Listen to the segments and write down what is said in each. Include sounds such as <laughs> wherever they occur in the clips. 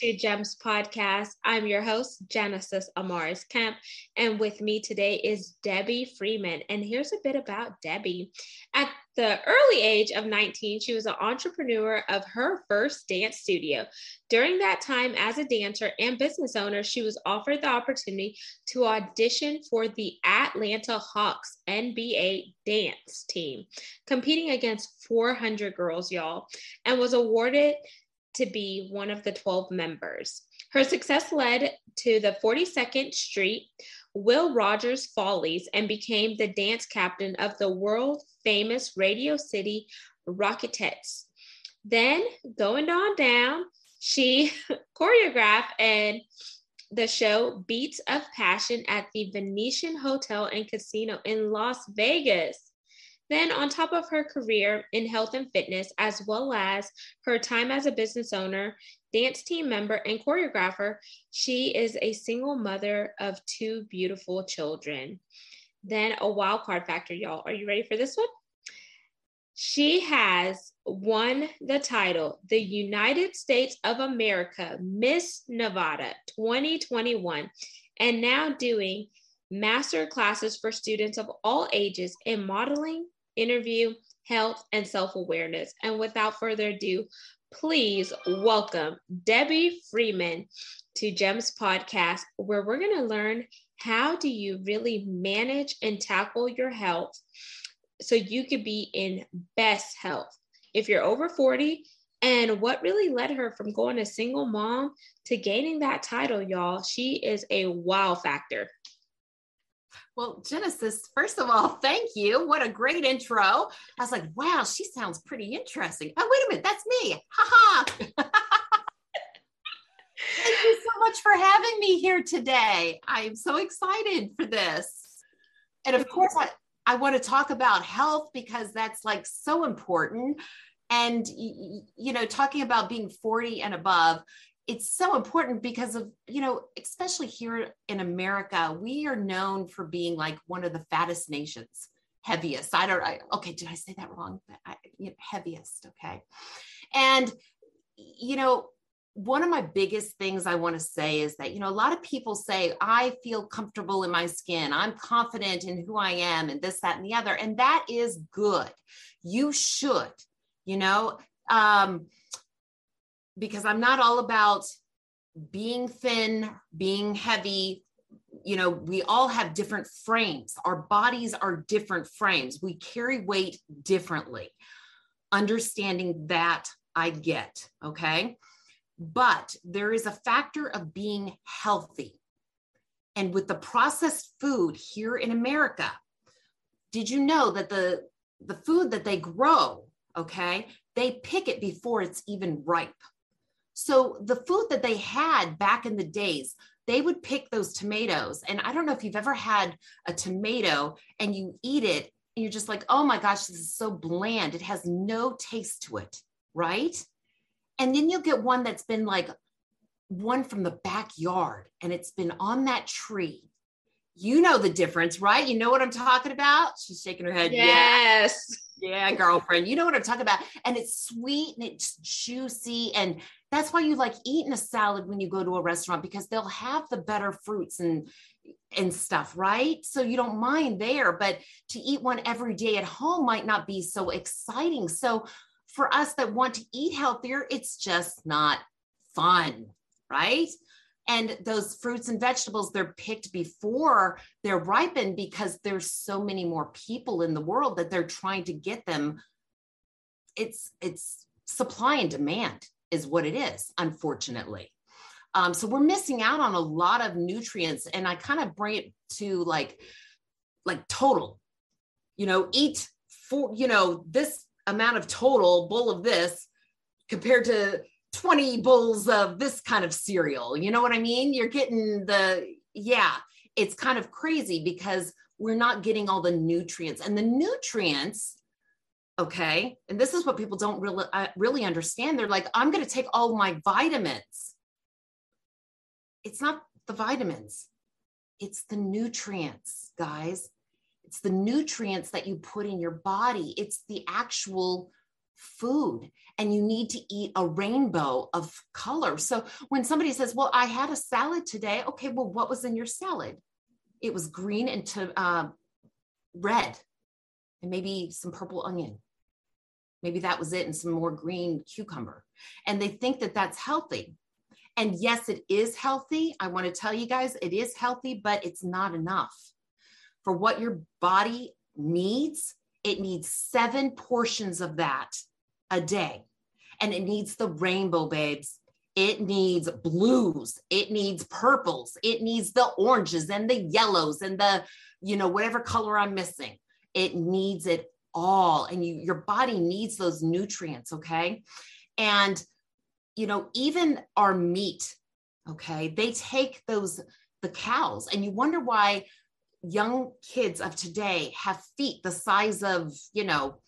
To GEMS Podcast. I'm your host, Genesis Amaris Kemp, and with me today is Debbie Freeman. And here's a bit about Debbie. At the early age of 19, she was an entrepreneur of her first dance studio. During that time, as a dancer and business owner, she was offered the opportunity to audition for the Atlanta Hawks NBA dance team, competing against 400 girls, y'all, and was awarded to be one of the 12 members. Her success led to the 42nd Street Will Rogers Follies and became the dance captain of the world famous Radio City Rockettes. Then, going on down, she <laughs> choreographed and the show Beats of Passion at the Venetian Hotel and Casino in Las Vegas. Then, on top of her career in health and fitness, as well as her time as a business owner, dance team member, and choreographer, she is a single mother of two beautiful children. Then, a wild card factor, y'all. Are you ready for this one? She has won the title, the United States of America Miss Nevada 2021, and now doing master classes for students of all ages in modeling, interview, health, and self awareness. And without further ado, please welcome Debbie Freeman to GEMS podcast, where we're going to learn how do you really manage and tackle your health so you could be in best health. If you're over 40, and what really led her from going a single mom to gaining that title, y'all, she is a wow factor. Well, Genesis, first of all, <laughs> thank you. What a great intro. I was like, wow, she sounds pretty interesting. Oh, wait a minute, that's me. Ha ha. <laughs> thank you so much for having me here today. I'm so excited for this. And of course, I, I want to talk about health because that's like so important. And, you know, talking about being 40 and above, it's so important because of you know especially here in america we are known for being like one of the fattest nations heaviest. I don't I, okay did i say that wrong? I, you know, heaviest okay? And you know one of my biggest things i want to say is that you know a lot of people say i feel comfortable in my skin. I'm confident in who i am and this that and the other and that is good. You should you know? Um because I'm not all about being thin, being heavy. You know, we all have different frames. Our bodies are different frames. We carry weight differently. Understanding that I get, okay? But there is a factor of being healthy. And with the processed food here in America, did you know that the the food that they grow, okay, they pick it before it's even ripe. So the food that they had back in the days, they would pick those tomatoes. And I don't know if you've ever had a tomato and you eat it and you're just like, oh my gosh, this is so bland. It has no taste to it, right? And then you'll get one that's been like one from the backyard and it's been on that tree. You know the difference, right? You know what I'm talking about? She's shaking her head. Yes. Yeah, yeah girlfriend. You know what I'm talking about. And it's sweet and it's juicy and that's why you like eating a salad when you go to a restaurant because they'll have the better fruits and and stuff, right? So you don't mind there, but to eat one every day at home might not be so exciting. So for us that want to eat healthier, it's just not fun, right? And those fruits and vegetables, they're picked before they're ripened because there's so many more people in the world that they're trying to get them. It's it's supply and demand is what it is, unfortunately. Um, so we're missing out on a lot of nutrients. And I kind of bring it to like, like total, you know, eat for, you know, this amount of total bowl of this compared to 20 bowls of this kind of cereal. You know what I mean? You're getting the, yeah, it's kind of crazy because we're not getting all the nutrients and the nutrients Okay. And this is what people don't really, uh, really understand. They're like, I'm going to take all my vitamins. It's not the vitamins, it's the nutrients, guys. It's the nutrients that you put in your body, it's the actual food. And you need to eat a rainbow of color. So when somebody says, Well, I had a salad today, okay, well, what was in your salad? It was green and to, uh, red and maybe some purple onion Maybe that was it, and some more green cucumber. And they think that that's healthy. And yes, it is healthy. I want to tell you guys, it is healthy, but it's not enough. For what your body needs, it needs seven portions of that a day. And it needs the rainbow, babes. It needs blues. It needs purples. It needs the oranges and the yellows and the, you know, whatever color I'm missing. It needs it all and you your body needs those nutrients okay and you know even our meat okay they take those the cows and you wonder why young kids of today have feet the size of you know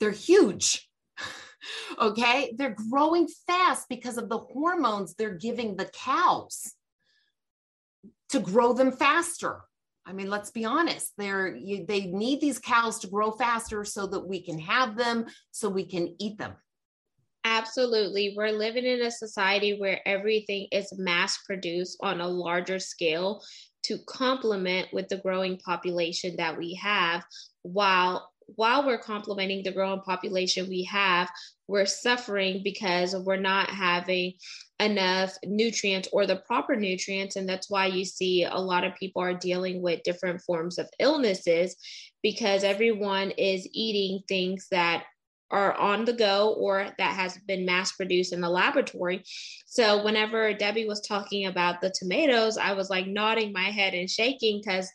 they're huge <laughs> okay they're growing fast because of the hormones they're giving the cows to grow them faster I mean, let's be honest. They're you, they need these cows to grow faster so that we can have them, so we can eat them. Absolutely. We're living in a society where everything is mass produced on a larger scale to complement with the growing population that we have while while we're complementing the growing population we have, we're suffering because we're not having enough nutrients or the proper nutrients. And that's why you see a lot of people are dealing with different forms of illnesses because everyone is eating things that are on the go or that has been mass produced in the laboratory. So whenever Debbie was talking about the tomatoes, I was like nodding my head and shaking because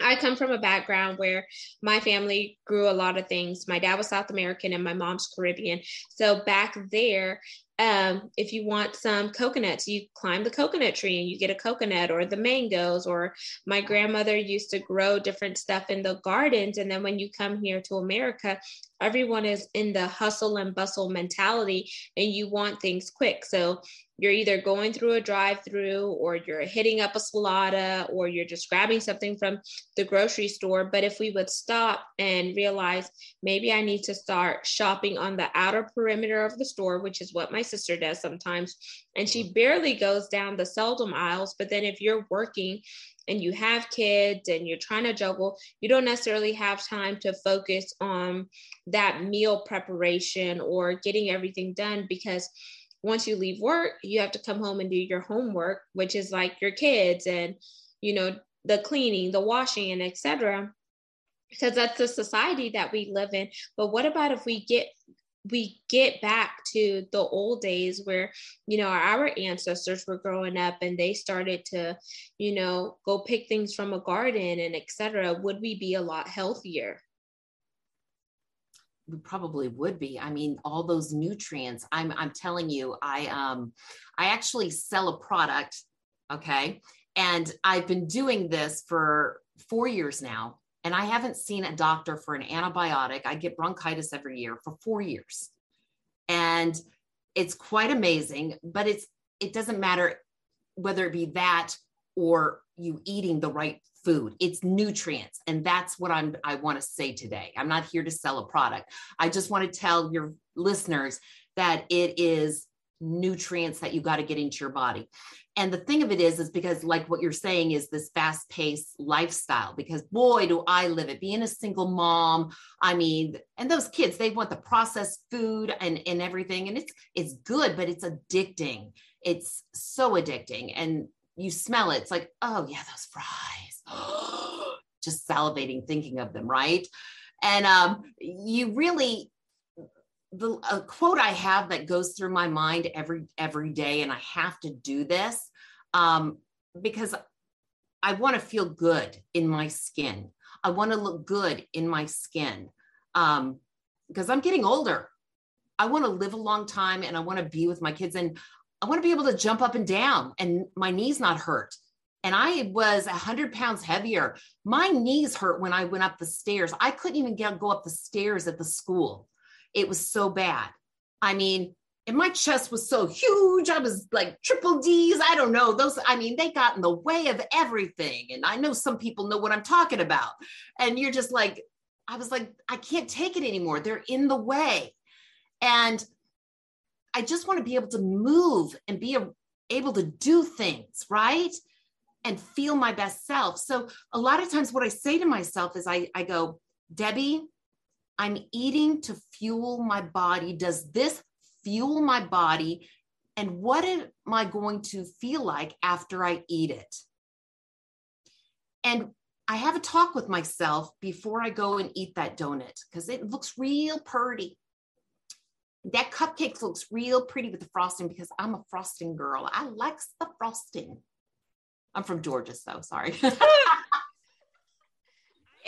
I come from a background where my family grew a lot of things. My dad was South American and my mom's Caribbean. So back there, um, if you want some coconuts, you climb the coconut tree and you get a coconut or the mangoes. Or my grandmother used to grow different stuff in the gardens. And then when you come here to America, everyone is in the hustle and bustle mentality and you want things quick. So you're either going through a drive through or you're hitting up a Salata or you're just grabbing something from the grocery store. But if we would stop and realize maybe I need to start shopping on the outer perimeter of the store, which is what my sister does sometimes, and she mm-hmm. barely goes down the seldom aisles. But then if you're working and you have kids and you're trying to juggle, you don't necessarily have time to focus on that meal preparation or getting everything done because once you leave work, you have to come home and do your homework, which is like your kids and, you know, the cleaning, the washing, and etc. Because that's the society that we live in. But what about if we get we get back to the old days where you know our ancestors were growing up and they started to you know go pick things from a garden and etc would we be a lot healthier? We probably would be. I mean all those nutrients i'm i'm telling you i um i actually sell a product okay? And i've been doing this for 4 years now and i haven't seen a doctor for an antibiotic. I get bronchitis every year for 4 years. And it's quite amazing but it's it doesn't matter whether it be that or you eating the right food. It's nutrients. And that's what i'm i want to say today. I'm not here to sell a product. I just want to tell your listeners that it is nutrients that you got to get into your body. And the thing of it is is because like what you're saying is this fast paced lifestyle because boy do i live it. Being a single mom i mean and those kids they want the processed food and and everything and it's it's good but it's addicting. It's so addicting and you smell it it's like oh yeah those fries. <gasps> Just salivating thinking of them, right? And um, you really, the a quote I have that goes through my mind every every day, and I have to do this um, because I want to feel good in my skin. I want to look good in my skin um, because I'm getting older. I want to live a long time, and I want to be with my kids, and I want to be able to jump up and down, and my knees not hurt and I was a hundred pounds heavier. My knees hurt when I went up the stairs. I couldn't even get go up the stairs at the school. It was so bad. I mean, and my chest was so huge. I was like triple D's. I don't know. Those, I mean, they got in the way of everything. And I know some people know what I'm talking about. And you're just like, I was like, I can't take it anymore. They're in the way. And I just want to be able to move and be a, able to do things, right? And feel my best self. So a lot of times what I say to myself is I, I go, Debbie, I'm eating to fuel my body. Does this fuel my body? And what am I going to feel like after I eat it? And I have a talk with myself before I go and eat that donut because it looks real pretty. That cupcake looks real pretty with the frosting because I'm a frosting girl. I like the frosting. I'm from Georgia, so sorry. <laughs>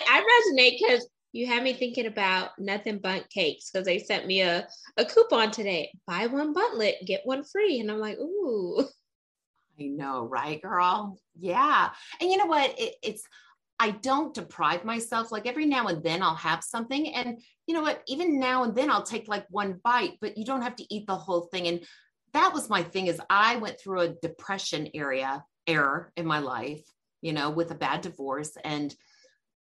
I resonate because you had me thinking about nothing but cakes because they sent me a, a coupon today. Buy one Bundtlet, get one free. And I'm like, ooh. I know, right, girl? Yeah. And you know what? It, it's, I don't deprive myself. Like every now and then I'll have something. And you know what? Even now and then I'll take like one bite, but you don't have to eat the whole thing. And that was my thing is I went through a depression area error in my life, you know, with a bad divorce. And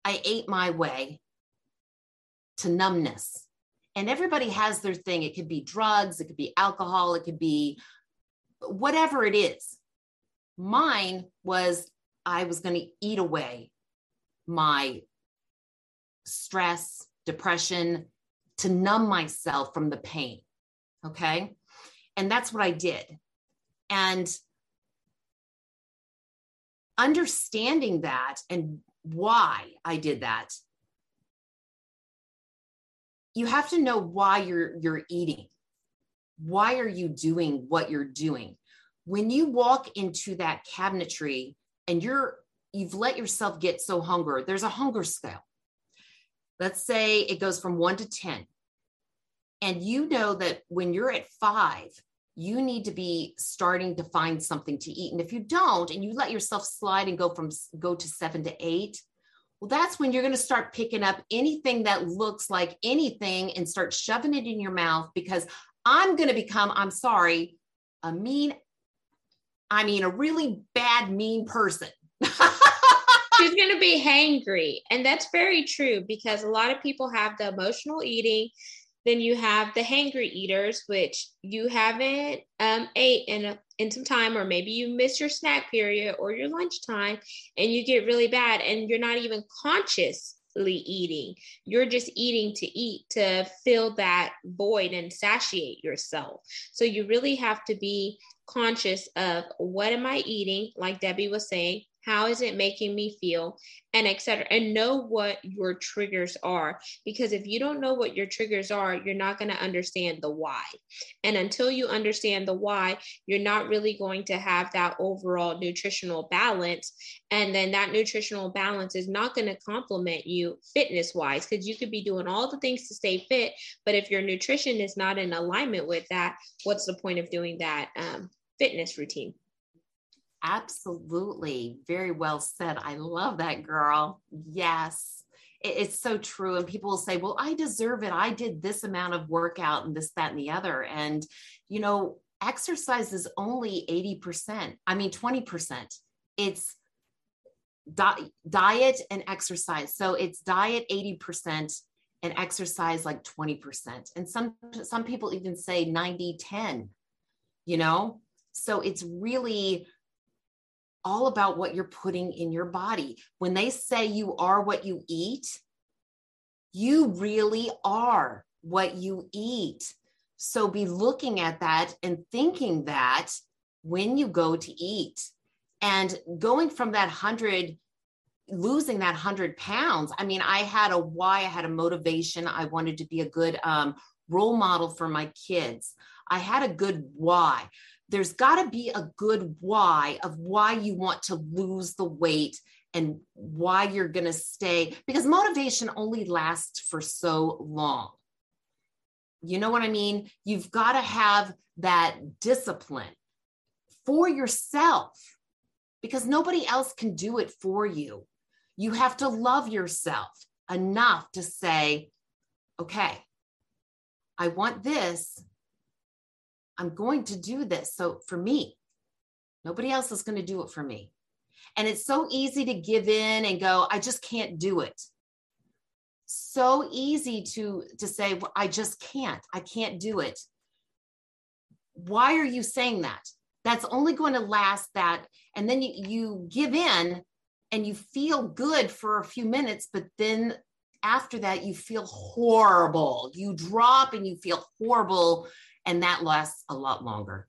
I ate my way to numbness. And everybody has their thing. It could be drugs, it could be alcohol, it could be whatever it is. Mine was I was going to eat away my stress, depression, to numb myself from the pain. Okay. And that's what I did. And understanding that and why I did that you have to know why you're you're eating. Why are you doing what you're doing? When you walk into that cabinetry and you're you've let yourself get so hungry there's a hunger scale let's say it goes from 1 to 10 and you know that when you're at 5 you need to be starting to find something to eat. And if you don't and you let yourself slide and go from go to 7 to 8 well, that's when you're going to start picking up anything that looks like anything and start shoving it in your mouth because I'm going to become, I'm sorry, a mean, I mean, a really bad, mean person. <laughs> She's going to be hangry. And that's very true because a lot of people have the emotional eating then you have the hangry eaters, which you haven't um, ate in a, in some time, or maybe you miss your snack period or your lunchtime, and you get really bad, and you're not even consciously eating. You're just eating to eat to fill that void and satiate yourself. So you really have to be conscious of what am I eating, like Debbie was saying, how is it making me feel? And etc and know what your triggers are because if you don't know what your triggers are you're not going to understand the why. And until you understand the why you're not really going to have that overall nutritional balance. And then that nutritional balance is not going to complement you fitness wise because you could be doing all the things to stay fit but if your nutrition is not in alignment with that what's the point of doing that um, fitness routine Absolutely. Very well said. I love that girl. Yes. It's so true. And people will say, well, I deserve it. I did this amount of workout and this, that, and the other. And, you know, exercise is only 80%. I mean, 20%. It's di- diet and exercise. So it's diet 80% and exercise like 20%. And some, some people even say 90, 10, you know? So it's really all about what you're putting in your body. When they say you are what you eat, you really are what you eat. So be looking at that and thinking that when you go to eat and going from that 100 losing that 100 pounds i mean i had a why i had a motivation i wanted to be a good um, role model for my kids i had a good why there's got to be a good why of why you want to lose the weight and why you're going to stay because motivation only lasts for so long. You know what I mean? You've got to have that discipline for yourself because nobody else can do it for you. You have to love yourself enough to say, okay, I want this. I'm going to do this. So for me, nobody else is going to do it for me. And it's so easy to give in and go, I just can't do it. So easy to, to say, well, I just can't, I can't do it. Why are you saying that? That's only going to last that. And then you, you give in and you feel good for a few minutes, but then after that, you feel horrible. You drop and you feel horrible, and that lasts a lot longer.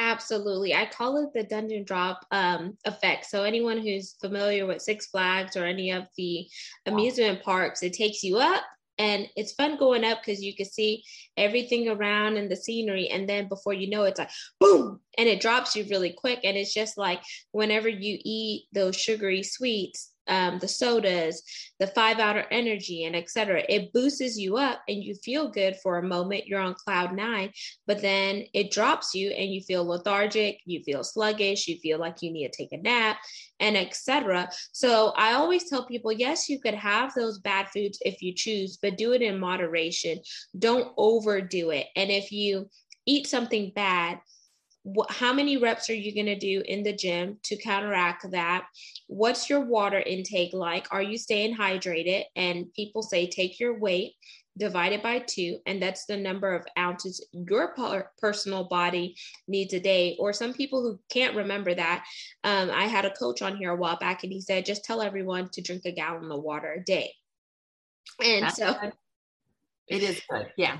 Absolutely. I call it the dungeon drop um, effect. So, anyone who's familiar with Six Flags or any of the amusement parks, it takes you up and it's fun going up because you can see everything around and the scenery. And then before you know it, it's like boom, and it drops you really quick. And it's just like whenever you eat those sugary sweets, um, the sodas, the five hour energy, and etc. It boosts you up and you feel good for a moment. You're on cloud nine, but then it drops you and you feel lethargic, you feel sluggish, you feel like you need to take a nap, and etc. So I always tell people yes, you could have those bad foods if you choose, but do it in moderation. Don't overdo it. And if you eat something bad, how many reps are you going to do in the gym to counteract that? What's your water intake like? Are you staying hydrated? And people say take your weight divided by two and that's the number of ounces your personal body needs a day. Or some people who can't remember that um, i had a coach on here a while back and he said just tell everyone to drink a gallon of water a day. And that's so good. it is good yeah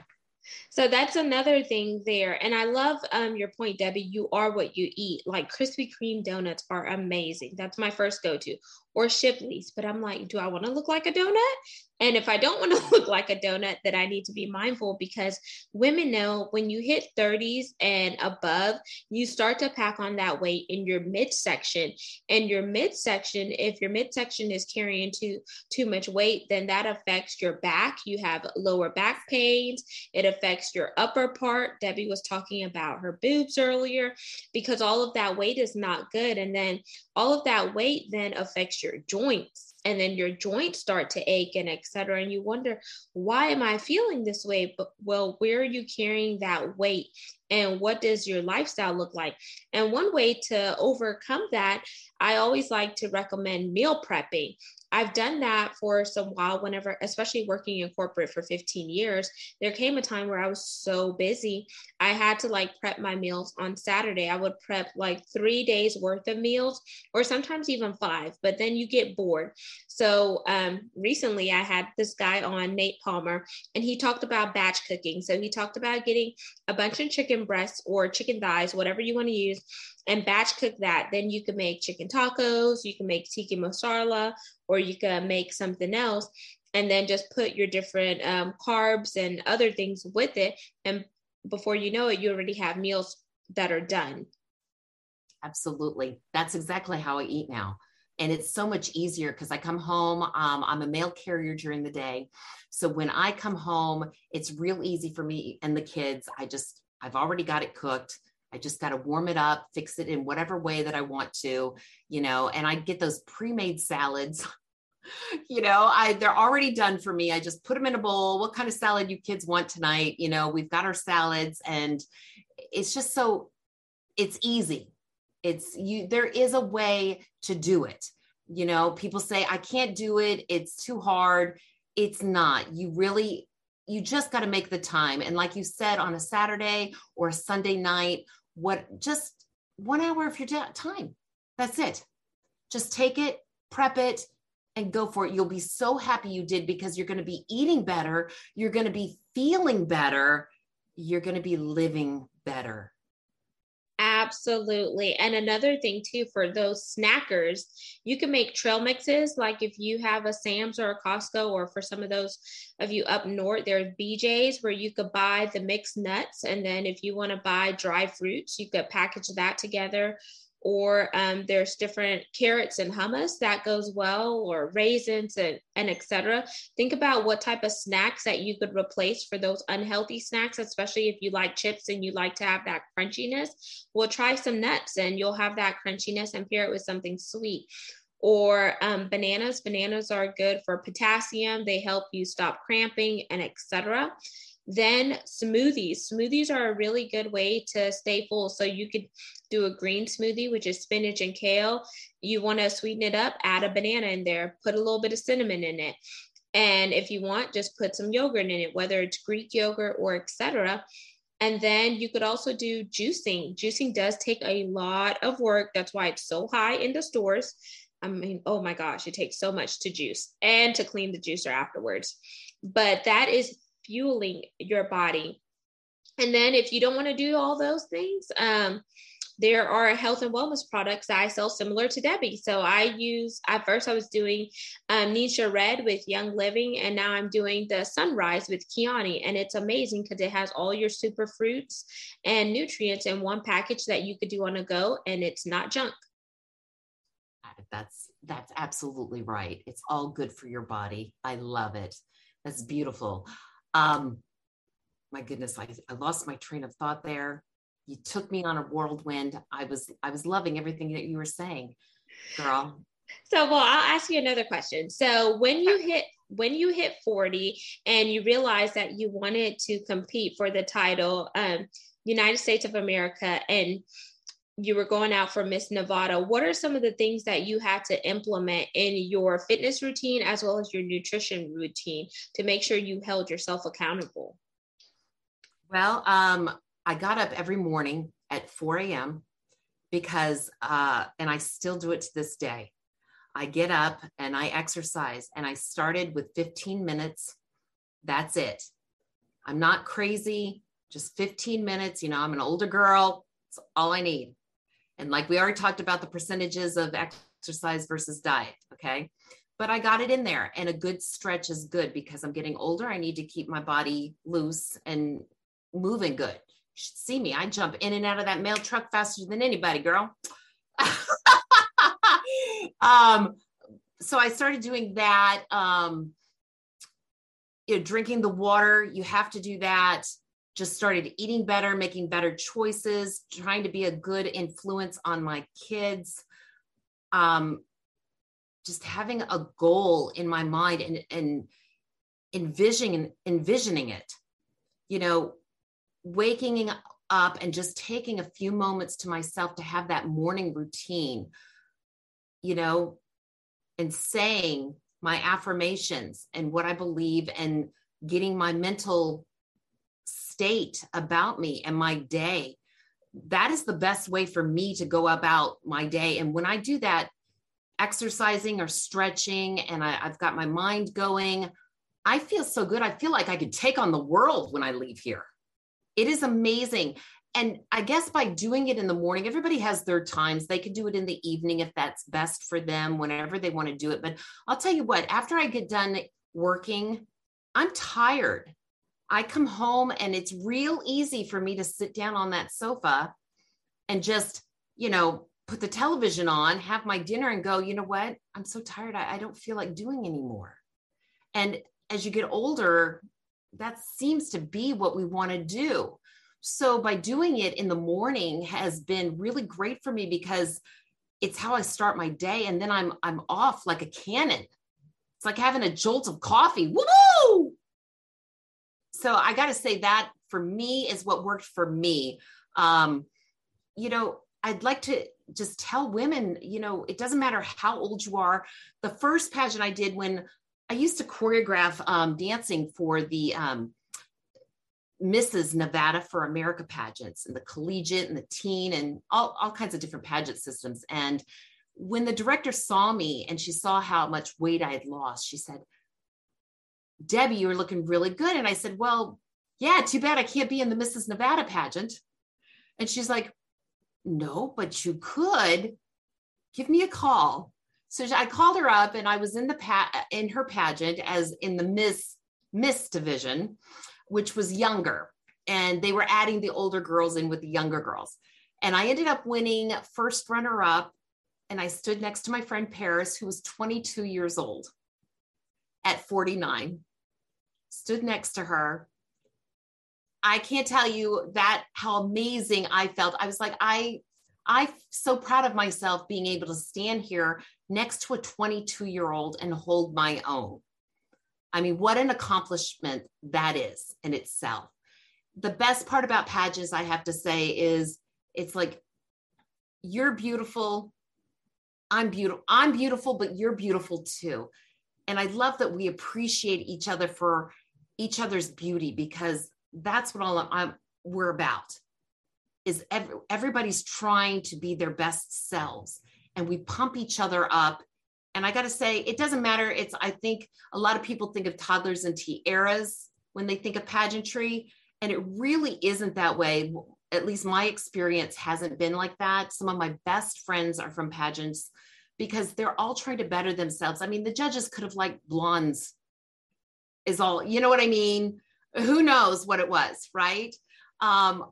so that's another thing there. And I love um, your point, Debbie. You are what you eat. Like Krispy Kreme donuts are amazing. That's my first go to. Or Shipley's. But I'm like, do I want to look like a donut? And if I don't want to <laughs> look like a donut, then I need to be mindful because women know when you hit 30s and above, you start to pack on that weight in your midsection. And your midsection, if your midsection is carrying too too much weight, then that affects your back. You have lower back pains. It affects your upper part. Debbie was talking about her boobs earlier because all of that weight is not good. And then all of that weight then affects your joints and then your joints start to ache and etc and you wonder why am i feeling this way? But well where are you carrying that weight and what does your lifestyle look like and one way to overcome that i always like to recommend meal prepping I've done that for some while whenever, especially working in corporate for 15 years, there came a time where I was so busy. I had to like prep my meals on Saturday. I would prep like three days worth of meals or sometimes even five, but then you get bored. So um, recently I had this guy on, Nate Palmer, and he talked about batch cooking. So he talked about getting a bunch of chicken breasts or chicken thighs, whatever you want to use and batch cook that. Then you can make chicken tacos, you can make tikka masala, or you can make something else. And then just put your different um, carbs and other things with it. And before you know it, you already have meals that are done. Absolutely. That's exactly how I eat now. And it's so much easier because I come home. Um, I'm a mail carrier during the day. So when I come home, it's real easy for me and the kids. I just, I've already got it cooked. I just got to warm it up, fix it in whatever way that I want to, you know, and I get those pre-made salads. <laughs> you know, I they're already done for me. I just put them in a bowl. What kind of salad you kids want tonight? You know, we've got our salads and it's just so it's easy. It's you there is a way to do it. You know, people say I can't do it. It's too hard. It's not. You really you just got to make the time. And like you said, on a Saturday or a Sunday night what just one hour of your time. That's it. Just take it, prep it, and go for it. You'll be so happy you did because you're going to be eating better. You're going to be feeling better. You're going to be living better. Absolutely. And another thing too for those snackers, you can make trail mixes. Like if you have a Sam's or a Costco, or for some of those of you up north, there's BJ's where you could buy the mixed nuts. And then if you want to buy dry fruits, you could package that together or um, there's different carrots and hummus that goes well, or raisins and, and etc. Think about what type of snacks that you could replace for those unhealthy snacks, especially if you like chips and you like to have that crunchiness. Well, try some nuts and you'll have that crunchiness and pair it with something sweet or um, bananas. Bananas are good for potassium. They help you stop cramping and etc. Then smoothies. Smoothies are a really good way to stay full. So you could do a green smoothie, which is spinach and kale. You want to sweeten it up, add a banana in there, put a little bit of cinnamon in it. And if you want, just put some yogurt in it, whether it's Greek yogurt or etc. And then you could also do juicing. Juicing does take a lot of work. That's why it's so high in the stores. I mean, oh my gosh, it takes so much to juice and to clean the juicer afterwards. But that is fueling your body. And then if you don't want to do all those things, um, there are health and wellness products that I sell similar to Debbie. So I use, at first I was doing um, NingXia Red with Young Living, and now I'm doing the Sunrise with Kyani. And it's amazing because it has all your super fruits and nutrients in one package that you could do on a go, and it's not junk. That's that's absolutely right. It's all good for your body. I love it. That's beautiful. Um, my goodness, I, I lost my train of thought there. You took me on a whirlwind. I was I was loving everything that you were saying, girl. So, well, I'll ask you another question. So, when you hit when you hit 40 and you realize that you wanted to compete for the title um, United States of America and you were going out for Miss Nevada, what are some of the things that you had to implement in your fitness routine as well as your nutrition routine to make sure you held yourself accountable? Well, um, I got up every morning at 4 a.m. because, uh, and I still do it to this day. I get up and I exercise, and I started with 15 minutes. That's it. I'm not crazy, just 15 minutes. You know, I'm an older girl. It's all I need. And like we already talked about the percentages of exercise versus diet. Okay. But I got it in there. And a good stretch is good because I'm getting older. I need to keep my body loose and moving good. You should see me. I jump in and out of that mail truck faster than anybody, girl. <laughs> um, so I started doing that. Um, you know, drinking the water, you have to do that just started eating better, making better choices, trying to be a good influence on my kids. Um, just having a goal in my mind and, and envisioning envisioning it. You know, waking up and just taking a few moments to myself to have that morning routine, you know, and saying my affirmations and what I believe and getting my mental state about me and my day. That is the best way for me to go about my day. And when I do that, exercising or stretching, and I, have got my mind going, I feel so good. I feel like I could take on the world when I leave here. It is amazing. And I guess by doing it in the morning, everybody has their times. They can do it in the evening if that's best for them, whenever they want to do it. But I'll tell you what, after I get done working, I'm tired. I come home and it's real easy for me to sit down on that sofa and just, you know, put the television on, have my dinner, and go, you know what? I'm so tired. I, I don't feel like doing anymore. And as you get older, that seems to be what we want to do. So by doing it in the morning has been really great for me because it's how I start my day and then I'm I'm off like a cannon. It's like having a jolt of coffee. Woo! So I got to say that for me is what worked for me. Um, you know, I'd like to just tell women, you know, it doesn't matter how old you are. The first pageant I did when I used to choreograph um, dancing for the um, Mrs. Nevada for America pageants and the collegiate and the teen and all, all kinds of different pageant systems. And when the director saw me and she saw how much weight I had lost, she said, Debbie, you were looking really good. And I said, Well, yeah, too bad I can't be in the Mrs. Nevada pageant. And she's like, No, but you could give me a call. So I called her up and I was in the pa- in her pageant as in the Miss Miss division, which was younger. And they were adding the older girls in with the younger girls. And I ended up winning first runner up. And I stood next to my friend Paris, who was 22 years old at 49. Stood next to her. I can't tell you that how amazing I felt. I was like, I I'm so proud of myself being able to stand here next to a 22 year old and hold my own. I mean, what an accomplishment that is in itself. The best part about pageants, I have to say, is it's like you're beautiful. I'm beautiful. I'm beautiful, but you're beautiful too. And I love that we appreciate each other for each other's beauty because that's what all I'm, I'm we're about is every, everybody's trying to be their best selves. And we pump each other up. And i got to say it doesn't matter. It's i think a lot of people think of toddlers and tiaras when they think of pageantry. And it really isn't that way. At least my experience hasn't been like that. Some of my best friends are from pageants because they're all trying to better themselves i mean the judges could have liked blondes is all you know what i mean who knows what it was right um,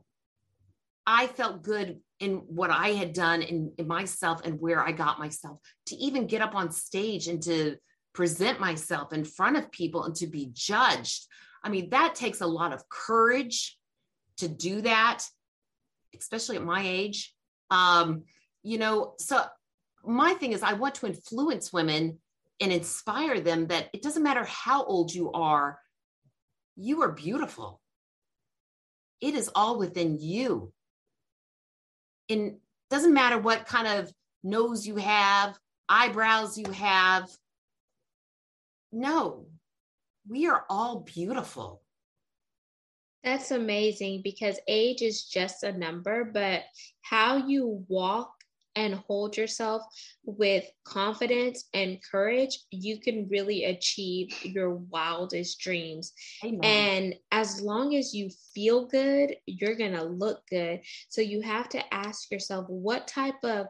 I felt good in what I had done in, in, myself and where I got myself to even get up on stage and to present myself in front of people and to be judged. I mean, that takes a lot of courage to do that, especially at my age. Um, you know, so my thing is, I want to influence women and inspire them that it doesn't matter how old you are, you are beautiful. It is all within you And doesn't matter what kind of nose you have, eyebrows you have. No, we are all beautiful. That's amazing because age is just a number, but how you walk and hold yourself with confidence and courage, you can really achieve your wildest dreams. Amen. And as long as you feel good, you're going to look good. So you have to ask yourself, what type of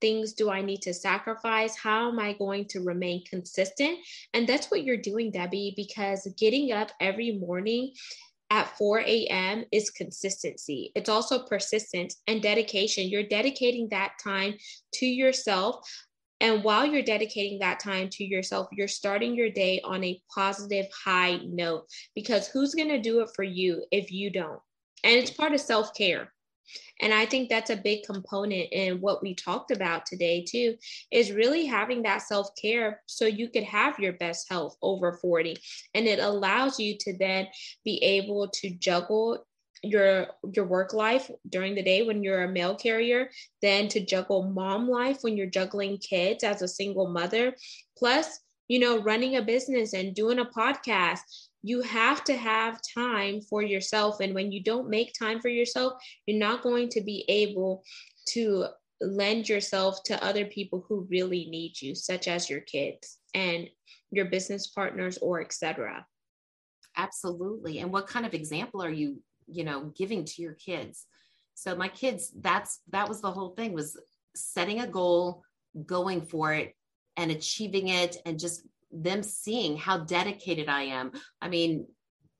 things do I need to sacrifice? How am I going to remain consistent? And that's what you're doing, Debbie, because getting up every morning at 4 a.m. is consistency. It's also persistence and dedication. You're dedicating that time to yourself. And while you're dedicating that time to yourself, you're starting your day on a positive, high note because who's going to do it for you if you don't? And it's part of self care. And I think that's a big component in what we talked about today, too, is really having that self care so you could have your best health over 40. And it allows you to then be able to juggle your your work life during the day when you're a mail carrier then to juggle mom life when you're juggling kids as a single mother plus you know running a business and doing a podcast you have to have time for yourself. And when you don't make time for yourself, you're not going to be able to lend yourself to other people who really need you, such as your kids and your business partners or etc. Absolutely. And what kind of example are you, you know, giving to your kids? So my kids, that's that was the whole thing was setting a goal, going for it and achieving it and just them seeing how dedicated I am. I mean,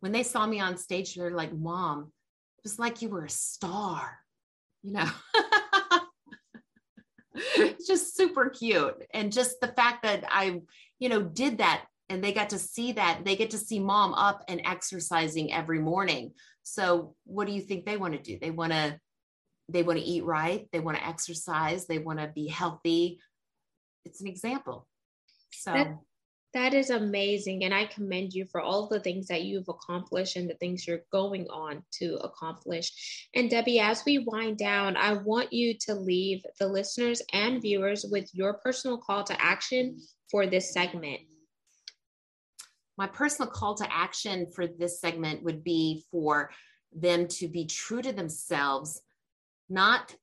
when they saw me on stage, they're like, Mom, it was like you were a star, you know. <laughs> it's just super cute. And just the fact that I, you know, did that and they got to see that, they get to see mom up and exercising every morning. So what do you think they want to do? They want to they want to eat right, they want to exercise, they want to be healthy. It's an example. So that, that is amazing. And I commend you for all the things that you've accomplished and the things you're going on to accomplish. And Debbie, as we wind down, I want you to leave the listeners and viewers with your personal call to action for this segment. My personal call to action for this segment would be for them to be true to themselves, not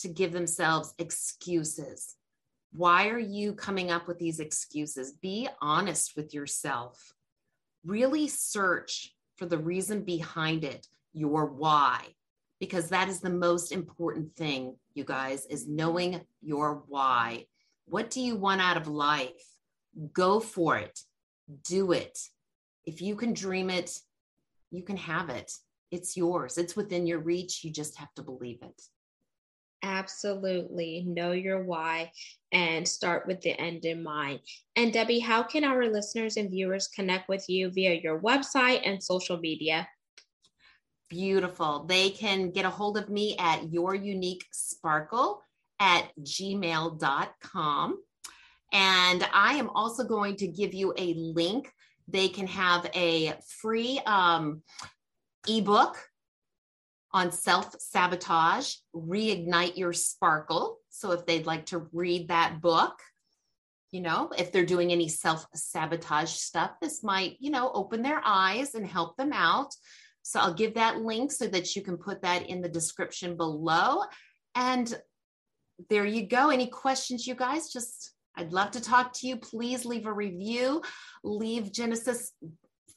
to give themselves excuses why are you coming up with these excuses? Be honest with yourself. Really search for the reason behind it, your why, because that is the most important thing, you guys, is knowing your why. What do you want out of life? Go for it. Do it. If you can dream it, you can have it. It's yours. It's within your reach. You just have to believe it. Absolutely. Know your why and start with the end in mind. And Debbie, how can our listeners and viewers connect with you via your website and social media? Beautiful. They can get a hold of me at your unique sparkle at gmail.com. And I am also going to give you a link. They can have a free um, ebook on self sabotage, reignite your sparkle. So if they'd like to read that book, you know, if they're doing any self sabotage stuff, this might, you know, open their eyes and help them out. So I'll give that link so that you can put that in the description below. And there you go. Any questions, you guys? Just, I'd love to talk to you. Please leave a review, leave Genesis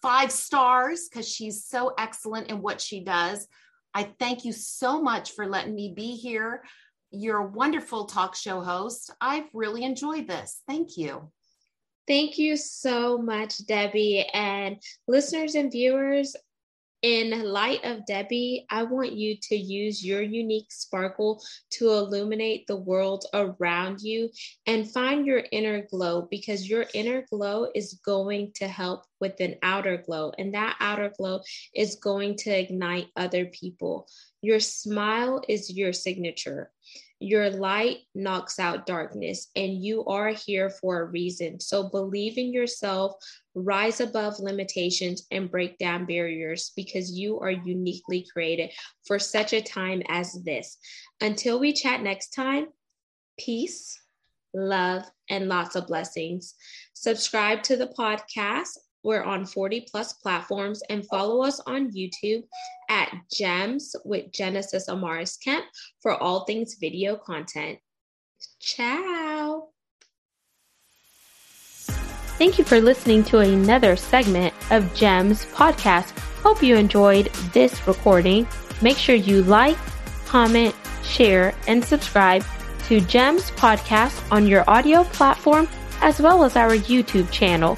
five stars because she's so excellent in what she does. I thank you so much for letting me be here. You're a wonderful talk show host. I've really enjoyed this. Thank you. Thank you so much, Debbie. And listeners and viewers, in light of Debbie, I want you to use your unique sparkle to illuminate the world around you and find your inner glow because your inner glow is going to help with an outer glow, and that outer glow is going to ignite other people. Your smile is your signature. Your light knocks out darkness, and you are here for a reason. So believe in yourself, rise above limitations, and break down barriers because you are uniquely created for such a time as this. Until we chat next time, peace, love, and lots of blessings. Subscribe to the podcast we're on 40 plus platforms and follow us on YouTube at Gems with Genesis Amaris Kemp for all things video content. Ciao. Thank you for listening to another segment of Gems podcast. Hope you enjoyed this recording. Make sure you like, comment, share, and subscribe to Gems podcast on your audio platform as well as our YouTube channel.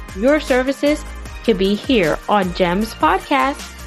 your services could be here on GEMS Podcast.